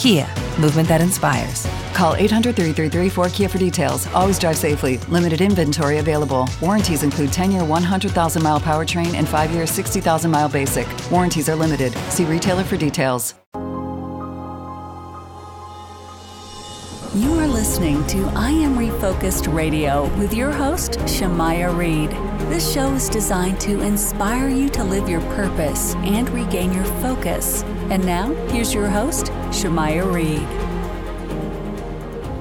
Kia, movement that inspires. Call 800 333 4KIA for details. Always drive safely. Limited inventory available. Warranties include 10 year 100,000 mile powertrain and 5 year 60,000 mile basic. Warranties are limited. See retailer for details. You are listening to I Am Refocused Radio with your host, Shamaya Reed. This show is designed to inspire you to live your purpose and regain your focus. And now, here's your host, Shamaya Reed.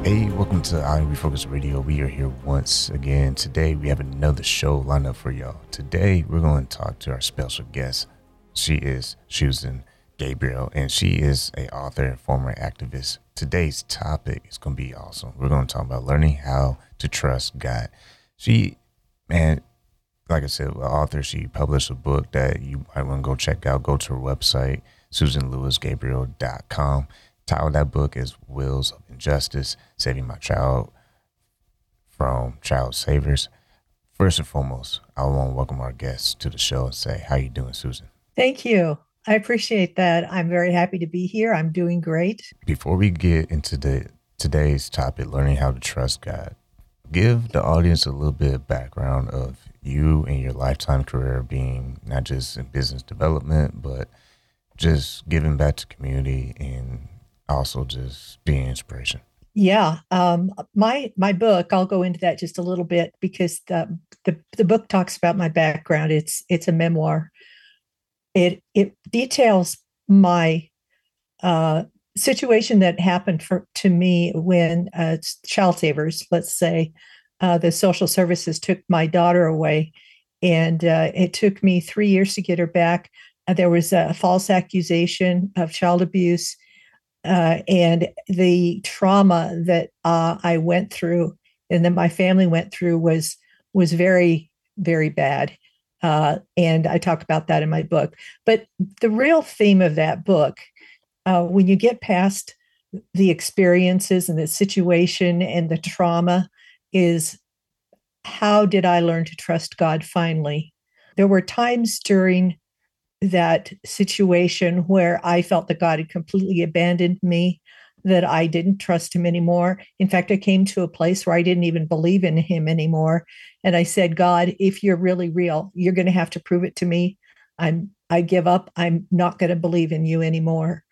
Hey, welcome to I Am Refocused Radio. We are here once again. Today, we have another show lined up for y'all. Today, we're going to talk to our special guest. She is Susan Gabriel, and she is a author and former activist. Today's topic is going to be awesome. We're going to talk about learning how to trust God. She, man, like I said, author. She published a book that you might want to go check out. Go to her website, susanlouisegabriel.com. Title of that book is Wheels of Injustice, Saving My Child from Child Savers. First and foremost, I want to welcome our guests to the show and say, how you doing, Susan? Thank you. I appreciate that. I'm very happy to be here. I'm doing great. Before we get into the today's topic, learning how to trust God, give the audience a little bit of background of you and your lifetime career being not just in business development, but just giving back to community and also just being inspiration. Yeah, um, my my book. I'll go into that just a little bit because the, the the book talks about my background. It's it's a memoir. It it details my uh, situation that happened for to me when uh, child savers, let's say, uh, the social services took my daughter away, and uh, it took me three years to get her back. Uh, there was a false accusation of child abuse, uh, and the trauma that uh, I went through and that my family went through was was very very bad. and I talk about that in my book. But the real theme of that book, when you get past the experiences and the situation and the trauma is how did I learn to trust God finally? There were times during that situation where I felt that God had completely abandoned me, that I didn't trust him anymore. In fact, I came to a place where I didn't even believe in him anymore. And I said, God, if you're really real, you're going to have to prove it to me. I'm I give up. I'm not going to believe in you anymore.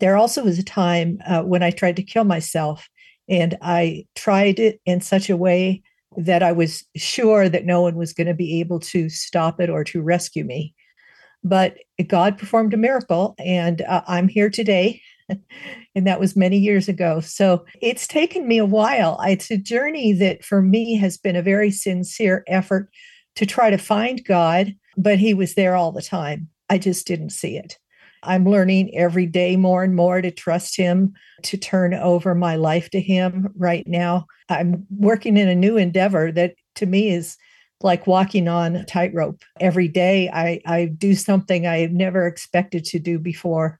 There also was a time uh, when I tried to kill myself and I tried it in such a way that I was sure that no one was going to be able to stop it or to rescue me. But God performed a miracle, and uh, I'm here today. and that was many years ago. So it's taken me a while. It's a journey that for me has been a very sincere effort to try to find God, but He was there all the time. I just didn't see it. I'm learning every day more and more to trust him, to turn over my life to him right now. I'm working in a new endeavor that to me is like walking on a tightrope. Every day I, I do something I never expected to do before.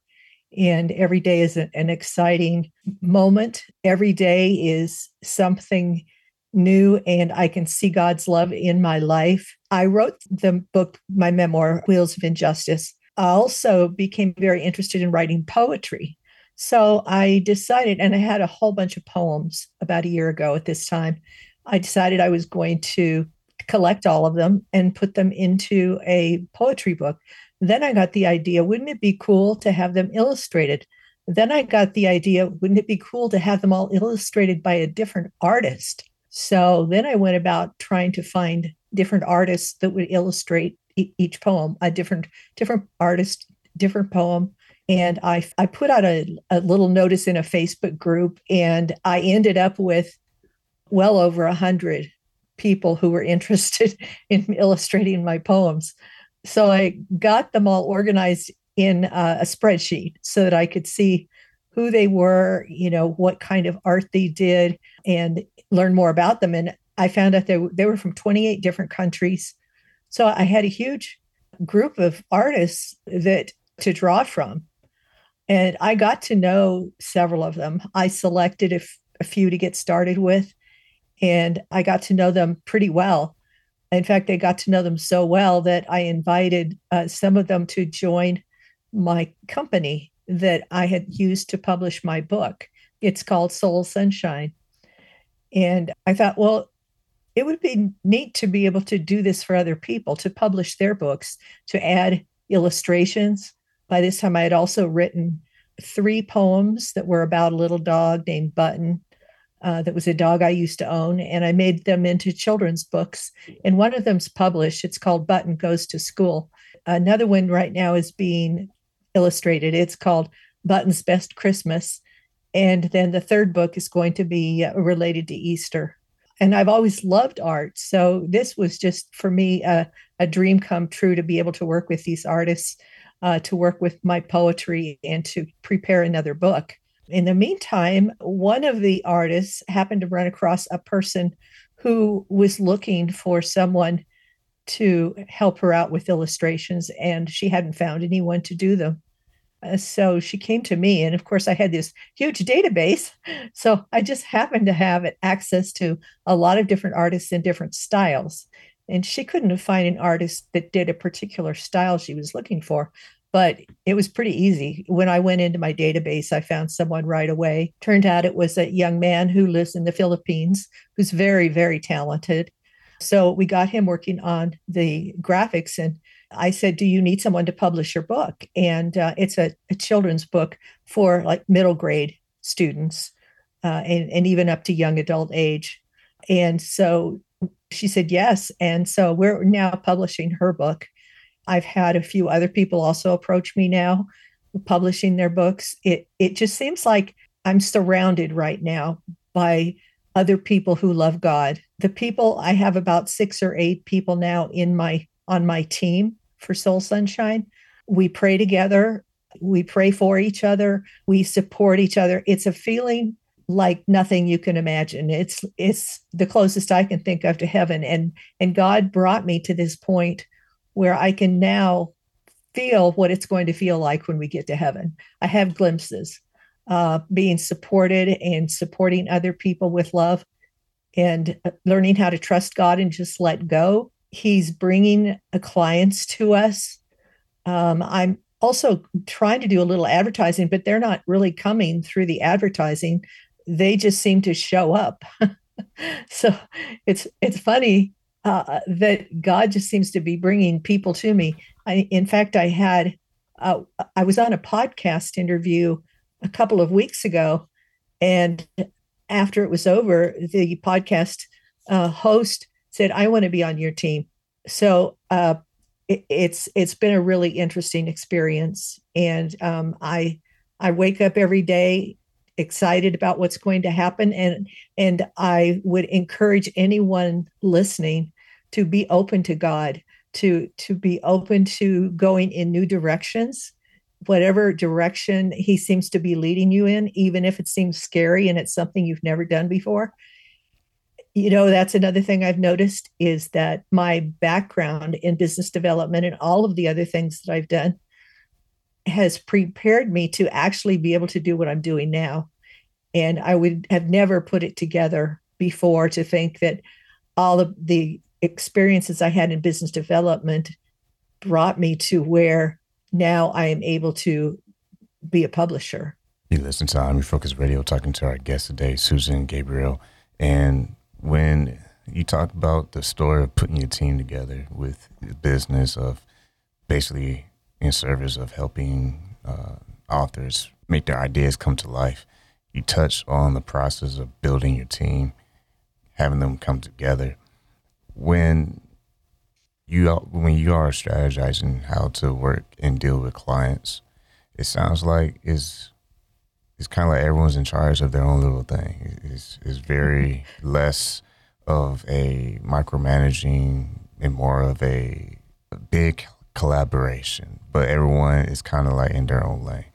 And every day is an exciting moment. Every day is something new, and I can see God's love in my life. I wrote the book, my memoir, Wheels of Injustice, I also became very interested in writing poetry. So I decided, and I had a whole bunch of poems about a year ago at this time. I decided I was going to collect all of them and put them into a poetry book. Then I got the idea wouldn't it be cool to have them illustrated? Then I got the idea wouldn't it be cool to have them all illustrated by a different artist? So then I went about trying to find different artists that would illustrate each poem, a different different artist, different poem. And I I put out a, a little notice in a Facebook group, and I ended up with well over a hundred people who were interested in illustrating my poems. So I got them all organized in uh, a spreadsheet so that I could see who they were, you know, what kind of art they did, and learn more about them. And I found out they, they were from 28 different countries. So I had a huge group of artists that to draw from. And I got to know several of them. I selected a, f- a few to get started with, and I got to know them pretty well. In fact, I got to know them so well that I invited uh, some of them to join my company that I had used to publish my book. It's called Soul Sonshine. And I thought, well, it would be neat to be able to do this for other people, to publish their books, to add illustrations. By this time, I had also written three poems that were about a little dog named Button. Uh, that was a dog I used to own, and I made them into children's books. And one of them's published. It's called Button Goes to School. Another one right now is being illustrated. It's called Button's Best Christmas. And then the third book is going to be uh, related to Easter. And I've always loved art. So this was just for me a, a dream come true to be able to work with these artists, uh, to work with my poetry, and to prepare another book. In the meantime, one of the artists happened to run across a person who was looking for someone to help her out with illustrations, and she hadn't found anyone to do them. Uh, so she came to me, and of course, I had this huge database. So I just happened to have access to a lot of different artists in different styles. And she couldn't find an artist that did a particular style she was looking for, but it was pretty easy. When I went into my database, I found someone right away. Turned out it was a young man who lives in the Philippines who's very, very talented. So we got him working on the graphics and I said, Do you need someone to publish your book? And uh, it's a, a, children's book for like middle grade students uh, and, and even up to young adult age. And so she said yes. And so we're now publishing her book. I've had a few other people also approach me now publishing their books. It it just seems like I'm surrounded right now by other people who love God. The people I have about 6 or 8 people now in my on my team for Soul Sonshine. We pray together, we pray for each other, we support each other. It's a feeling like nothing you can imagine. It's it's the closest I can think of to heaven and and God brought me to this point where I can now feel what it's going to feel like when we get to heaven. I have glimpses uh, being supported and supporting other people with love and uh, learning how to trust God and just let go he's bringing clients to us. Um, I'm also trying to do a little advertising, but they're not really coming through the advertising. They just seem to show up. so it's it's funny uh, that God just seems to be bringing people to me. I, in fact, I had uh, I was on a podcast interview a couple of weeks ago, and after it was over, the podcast uh, host said, I want to be on your team. So uh, it, it's it's been a really interesting experience, and um, I I wake up every day excited about what's going to happen, and and I would encourage anyone listening to be open to God, to to be open to going in new directions whatever direction he seems to be leading you in, even if it seems scary and it's something you've never done before. You know that's another thing i've noticed is that my background in business development and all of the other things that i've done has prepared me to actually be able to do what i'm doing now. And i would have never put it together before to think that all of the experiences i had in business development brought me to where now I am able to be a publisher. You listen to I'm Focus Radio talking to our guest today, Susan Gabriel. And when you talk about the story of putting your team together with the business of basically in service of helping uh, authors make their ideas come to life, you touch on the process of building your team, having them come together. When you when you are strategizing how to work and deal with clients, it sounds like is it's kind of like everyone's in charge of their own little thing. It's, it's very mm-hmm. less of a micromanaging and more of a, a big collaboration, but everyone is kind of like in their own lane.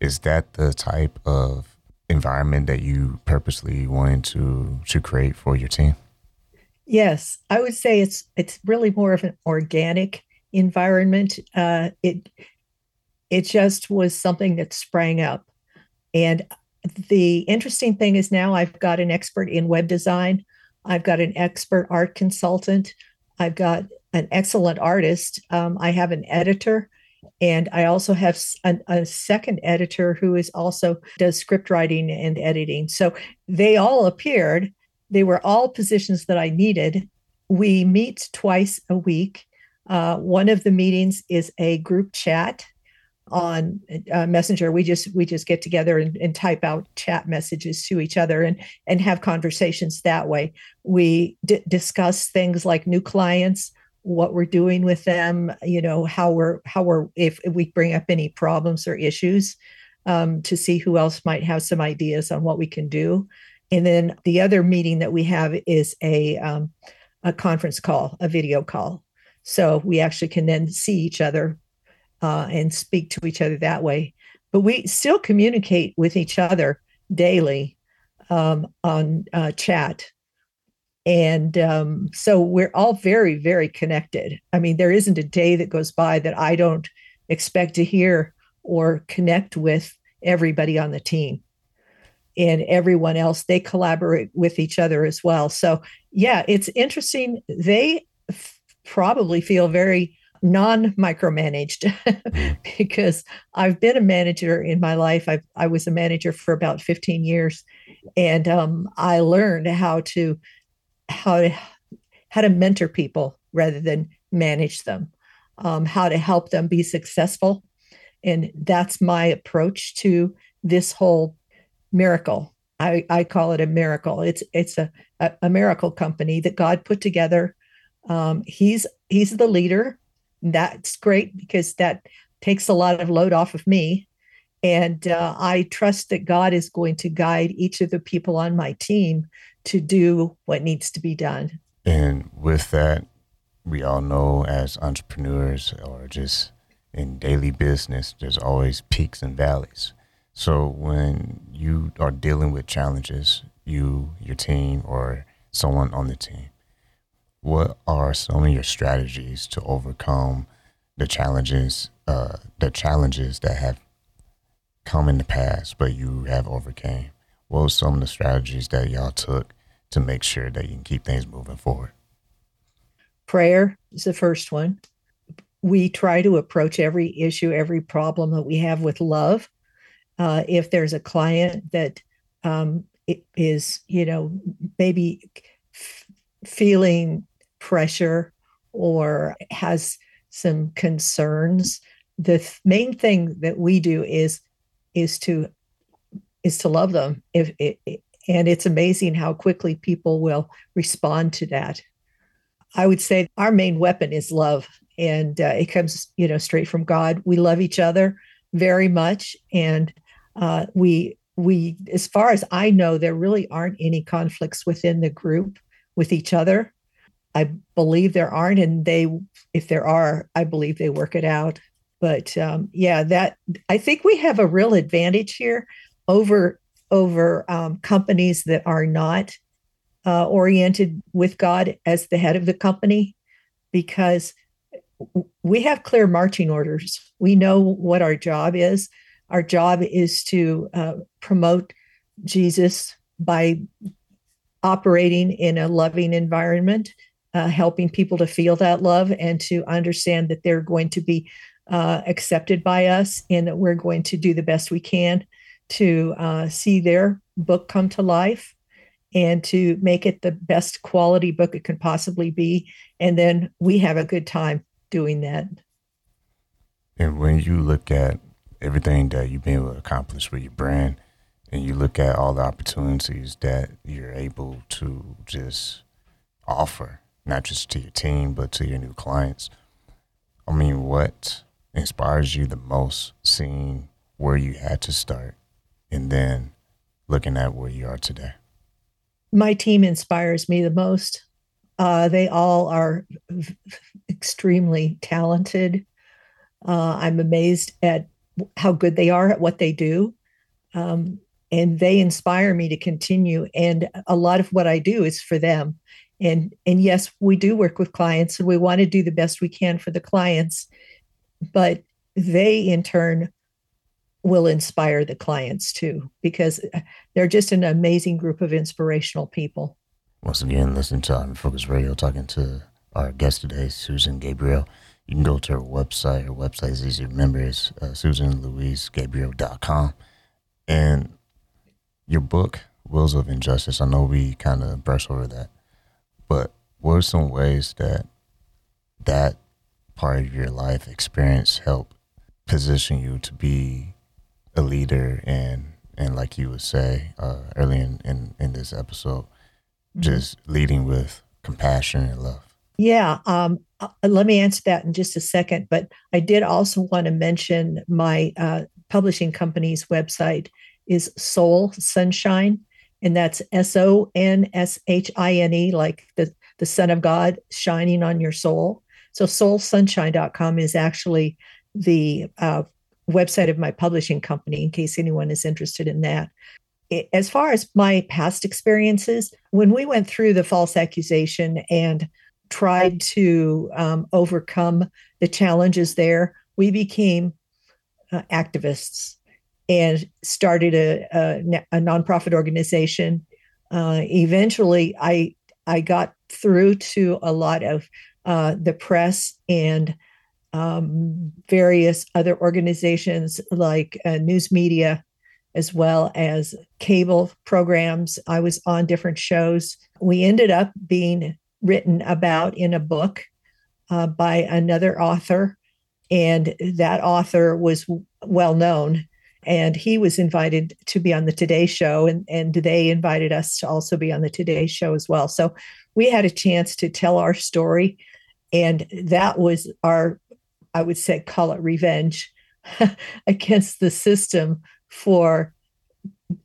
Is that the type of environment that you purposely wanted to to create for your team? Yes, I would say it's it's really more of an organic environment. Uh, it it just was something that sprang up, and the interesting thing is now I've got an expert in web design, I've got an expert art consultant, I've got an excellent artist, um, I have an editor, and I also have a, a second editor who is also does script writing and editing. So they all appeared they were all positions that I needed. We meet twice a week. Uh, one of the meetings is a group chat on uh, messenger we just we just get together and, and, type out chat messages to each other and and have conversations that way we d- discuss things like new clients what we're doing with them you know how we're how we're if, if we bring up any problems or issues um, to see who else might have some ideas on what we can do and then the other meeting that we have is a um, a conference call, a video call. So we actually can then see each other uh, and speak to each other that way. But we still communicate with each other daily um, on uh, chat. And um, so we're all very, very connected. I mean, there isn't a day that goes by that I don't expect to hear or connect with everybody on the team and everyone else they collaborate with each other as well so yeah it's interesting they f- probably feel very non micromanaged because I've been a manager in my life. I, I was a manager for about 15 years and um, I learned how to how to how to mentor people rather than manage them, um, how to help them be successful. And that's my approach to this whole miracle. I, I call it a miracle. It's it's a, a, a miracle company that God put together. Um, he's he's the leader. That's great because that takes a lot of load off of me. And uh, I trust that God is going to guide each of the people on my team to do what needs to be done. And with that, we all know as entrepreneurs or just in daily business, there's always peaks and valleys. So when you are dealing with challenges, you, your team, or someone on the team, what are some of your strategies to overcome the challenges, uh, the challenges that have come in the past, but you have overcame? What were some of the strategies that y'all took to make sure that you can keep things moving forward? Prayer is the first one. We try to approach every issue, every problem that we have with love uh, if there's a client that um, is, you know, maybe f- feeling pressure or has some concerns, the th- main thing that we do is is to is to love them. If it, and it's amazing how quickly people will respond to that. I would say our main weapon is love, and uh, it comes, you know, straight from God. We love each other very much, and uh, we we as far as i know there really aren't any conflicts within the group with each other. I believe there aren't and they if there are i believe they work it out. But um, yeah that i think we have a real advantage here over over um, companies that are not uh, oriented with god as the head of the company because we have clear marching orders. We know what our job is our job is to uh, promote Jesus by operating in a loving environment, uh, helping people to feel that love and to understand that they're going to be uh, accepted by us and that we're going to do the best we can to uh, see their book come to life and to make it the best quality book it can possibly be. And then we have a good time doing that. And when you look at everything that you've been able to accomplish with your brand, and you look at all the opportunities that you're able to just offer, not just to your team, but to your new clients. I mean, what inspires you the most seeing where you had to start and then looking at where you are today? My team inspires me the most. Uh, they all are extremely talented. Uh, I'm amazed at how good they are at what they do. Um, and they inspire me to continue. And a lot of what I do is for them. And, and yes, we do work with clients and we want to do the best we can for the clients, but they in turn will inspire the clients too, because they're just an amazing group of inspirational people. Once again, listen to Focus Radio talking to our guest today, Susan Gabriel. You can go to her website. Her website is easy to remember. It's uh, susanlouisegabriel.com. And your book, Wheels of Injustice, I know we kind of brushed over that, but what are some ways that that part of your life experience helped position you to be a leader and and like you would say uh, early in, in, in this episode, mm-hmm. just leading with compassion and love. Yeah, um, uh, let me answer that in just a second. But I did also want to mention my uh, publishing company's website is Soul Sonshine, and that's S O N S H I N E, like the the Son of God shining on your soul. So soulsonshine.com is actually the uh, website of my publishing company in case anyone is interested in that. As far as my past experiences, when we went through the false accusation and tried to um, overcome the challenges there, we became uh, activists and started a, a, a nonprofit organization. Uh, eventually, I I got through to a lot of uh, the press and um, various other organizations like uh, news media, as well as cable programs. I was on different shows. We ended up being written about in a book uh, by another author, and that author was well known. And he was invited to be on the Today Show, and, and they invited us to also be on the Today Show as well. So we had a chance to tell our story, and that was our I would say, call it revenge against the system for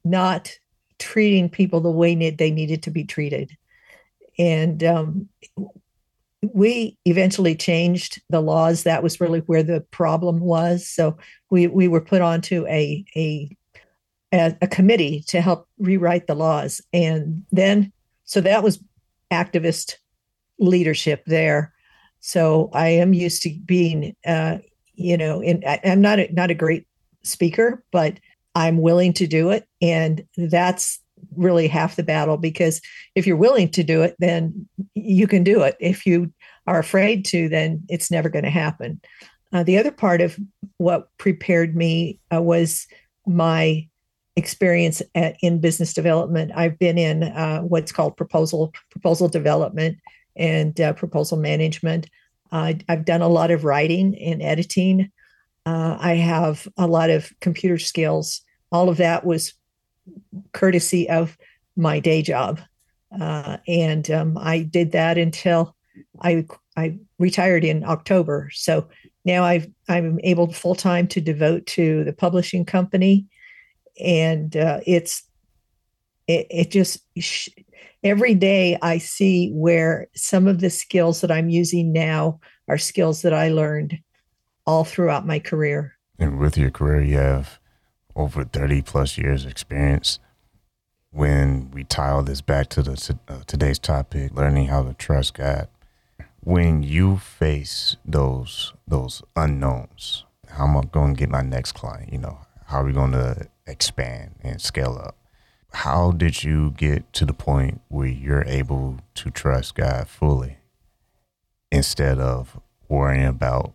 not treating people the way they needed to be treated. And um, we eventually changed the laws. That was really where the problem was. So we, we were put onto a, a, a committee to help rewrite the laws. And then, so that was activist leadership there. So I am used to being, uh, you know, in, I, am not a, not a great speaker, but I'm willing to do it, and that's really half the battle. Because if you're willing to do it, then you can do it. If you are afraid to, then it's never going to happen. Uh, the other part of what prepared me uh, was my experience at, in business development. I've been in uh, what's called proposal proposal development and uh, proposal management. I've done a lot of writing and editing. Uh, I have a lot of computer skills. All of that was courtesy of my day job. Uh, and um, I did that until I, I retired in October. So now I've, I'm able full time to devote to the publishing company. And uh, it's, it, it just, every day I see where some of the skills that I'm using now are skills that I learned all throughout my career. And with your career, you have over 30 plus years experience. When we tile this back to the uh, today's topic, learning how to trust God, when you face those those unknowns, how am I going to get my next client? You know, how are we going to expand and scale up? how did you get to the point where you're able to trust God fully instead of worrying about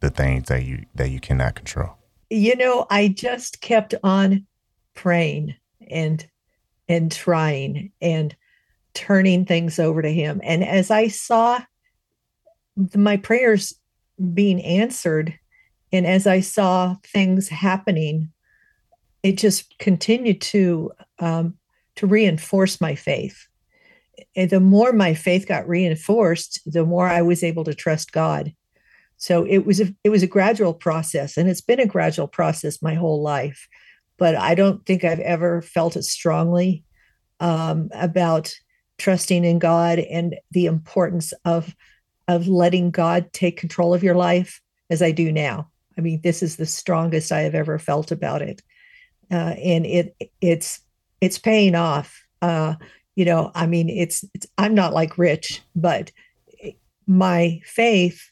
the things that you that you cannot control? You know, I just kept on praying and and trying and turning things over to him. And as I saw my prayers being answered, and as I saw things happening, it just continued to um, to reinforce my faith. And the more my faith got reinforced, the more I was able to trust God. So it was a it was a gradual process, and it's been a gradual process my whole life. But I don't think I've ever felt it strongly um, about trusting in God and the importance of of letting God take control of your life as I do now. I mean, this is the strongest I have ever felt about it, uh, and it it's it's paying off. Uh, you know, I mean, it's, it's I'm not like Rich, but my faith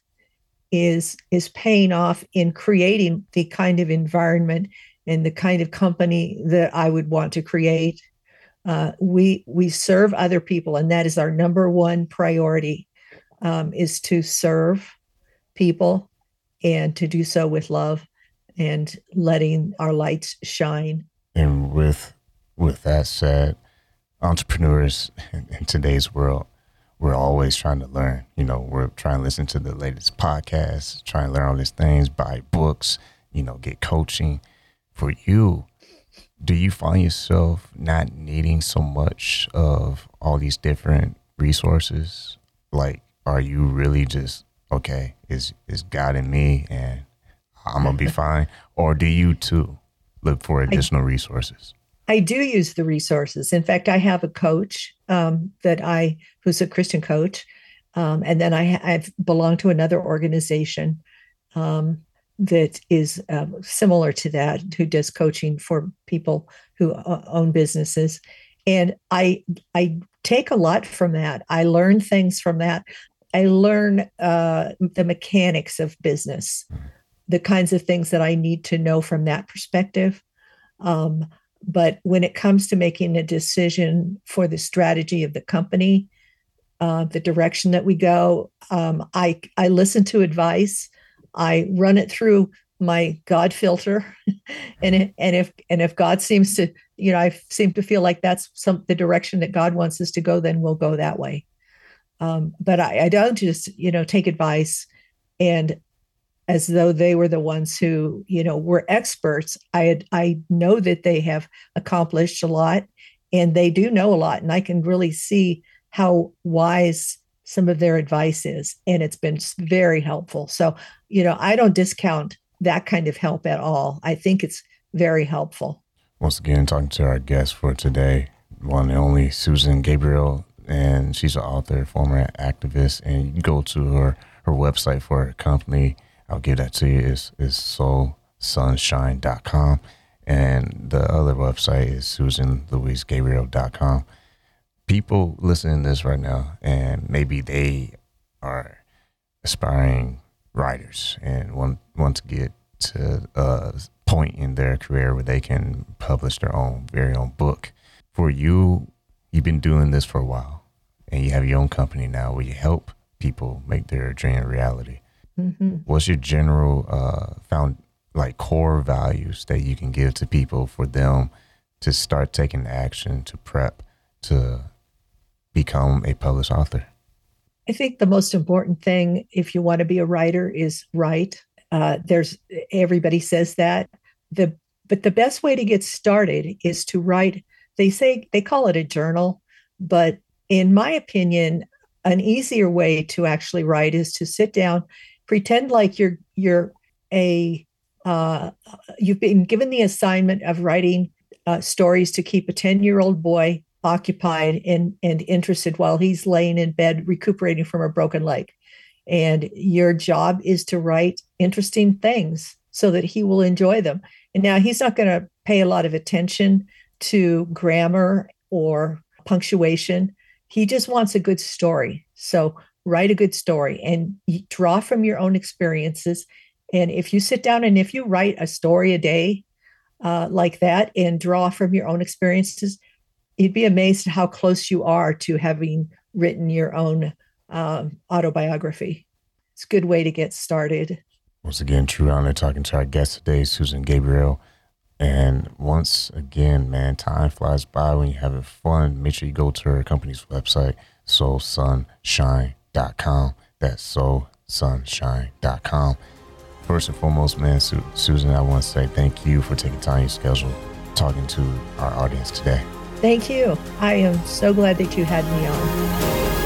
is is paying off in creating the kind of environment and the kind of company that I would want to create. Uh, we we serve other people, and that is our number one priority, um, is to serve people and to do so with love and letting our lights shine. And with with that said, entrepreneurs in today's world we're always trying to learn. You know, we're trying to listen to the latest podcasts, trying to learn all these things, buy books, you know, get coaching. For you, do you find yourself not needing so much of all these different resources? Like, are you really just okay? Is is God in me, and I'm gonna be fine? Or do you too look for additional resources? I do use the resources. In fact, I have a coach um, that I, who's a Christian coach, um, and then I, I've belonged to another organization um, that is uh, similar to that, who does coaching for people who uh, own businesses. And I, I take a lot from that. I learn things from that. I learn uh, the mechanics of business, the kinds of things that I need to know from that perspective. Um, but when it comes to making a decision for the strategy of the company, uh, the direction that we go, um, I I listen to advice. I run it through my God filter, and it, and if and if God seems to, you know, I seem to feel like that's some the direction that God wants us to go, then we'll go that way. Um, but I, I don't just you know take advice and as though they were the ones who you know were experts. I had, i know that they have accomplished a lot and they do know a lot and i can really see how wise some of their advice is and it's been very helpful. So you know i don't discount that kind of help at all. I think it's very helpful. Once again talking to our guest for today one and only susan gabriel and she's an author former activist and you can go to her her website for her company I'll give that to you. Is is soulsonshine.com. And the other website is susanlouisegabriel.com. People listening to this right now, and maybe they are aspiring writers and want want to get to a point in their career where they can publish their own very own book. For you, you've been doing this for a while, and you have your own company now where you help people make their dream a reality. Mm-hmm. What's your general uh, found like core values that you can give to people for them to start taking action to prep to become a published author? I think the most important thing, if you want to be a writer, is write. Uh, there's everybody says that the but the best way to get started is to write. They say they call it a journal, but in my opinion, an easier way to actually write is to sit down pretend like you're you're a uh, you've been given the assignment of writing uh, stories to keep a 10 year old boy occupied and, and interested while he's laying in bed recuperating from a broken leg. And your job is to write interesting things so that he will enjoy them. And now he's not going to pay a lot of attention to grammar or punctuation. He just wants a good story. So write a good story and draw from your own experiences. And if you sit down and if you write a story a day uh, like that and draw from your own experiences, you'd be amazed at how close you are to having written your own um, autobiography. It's a good way to get started. Once again, True Honor talking to our guest today, Susan Gabriel. And once again, man, time flies by when you're having fun. Make sure you go to her company's website, soulsonshine.com. That's soulsonshine.com. First and foremost, man, Su- Susan, I want to say thank you for taking time in your schedule talking to our audience today. Thank you. I am so glad that you had me on.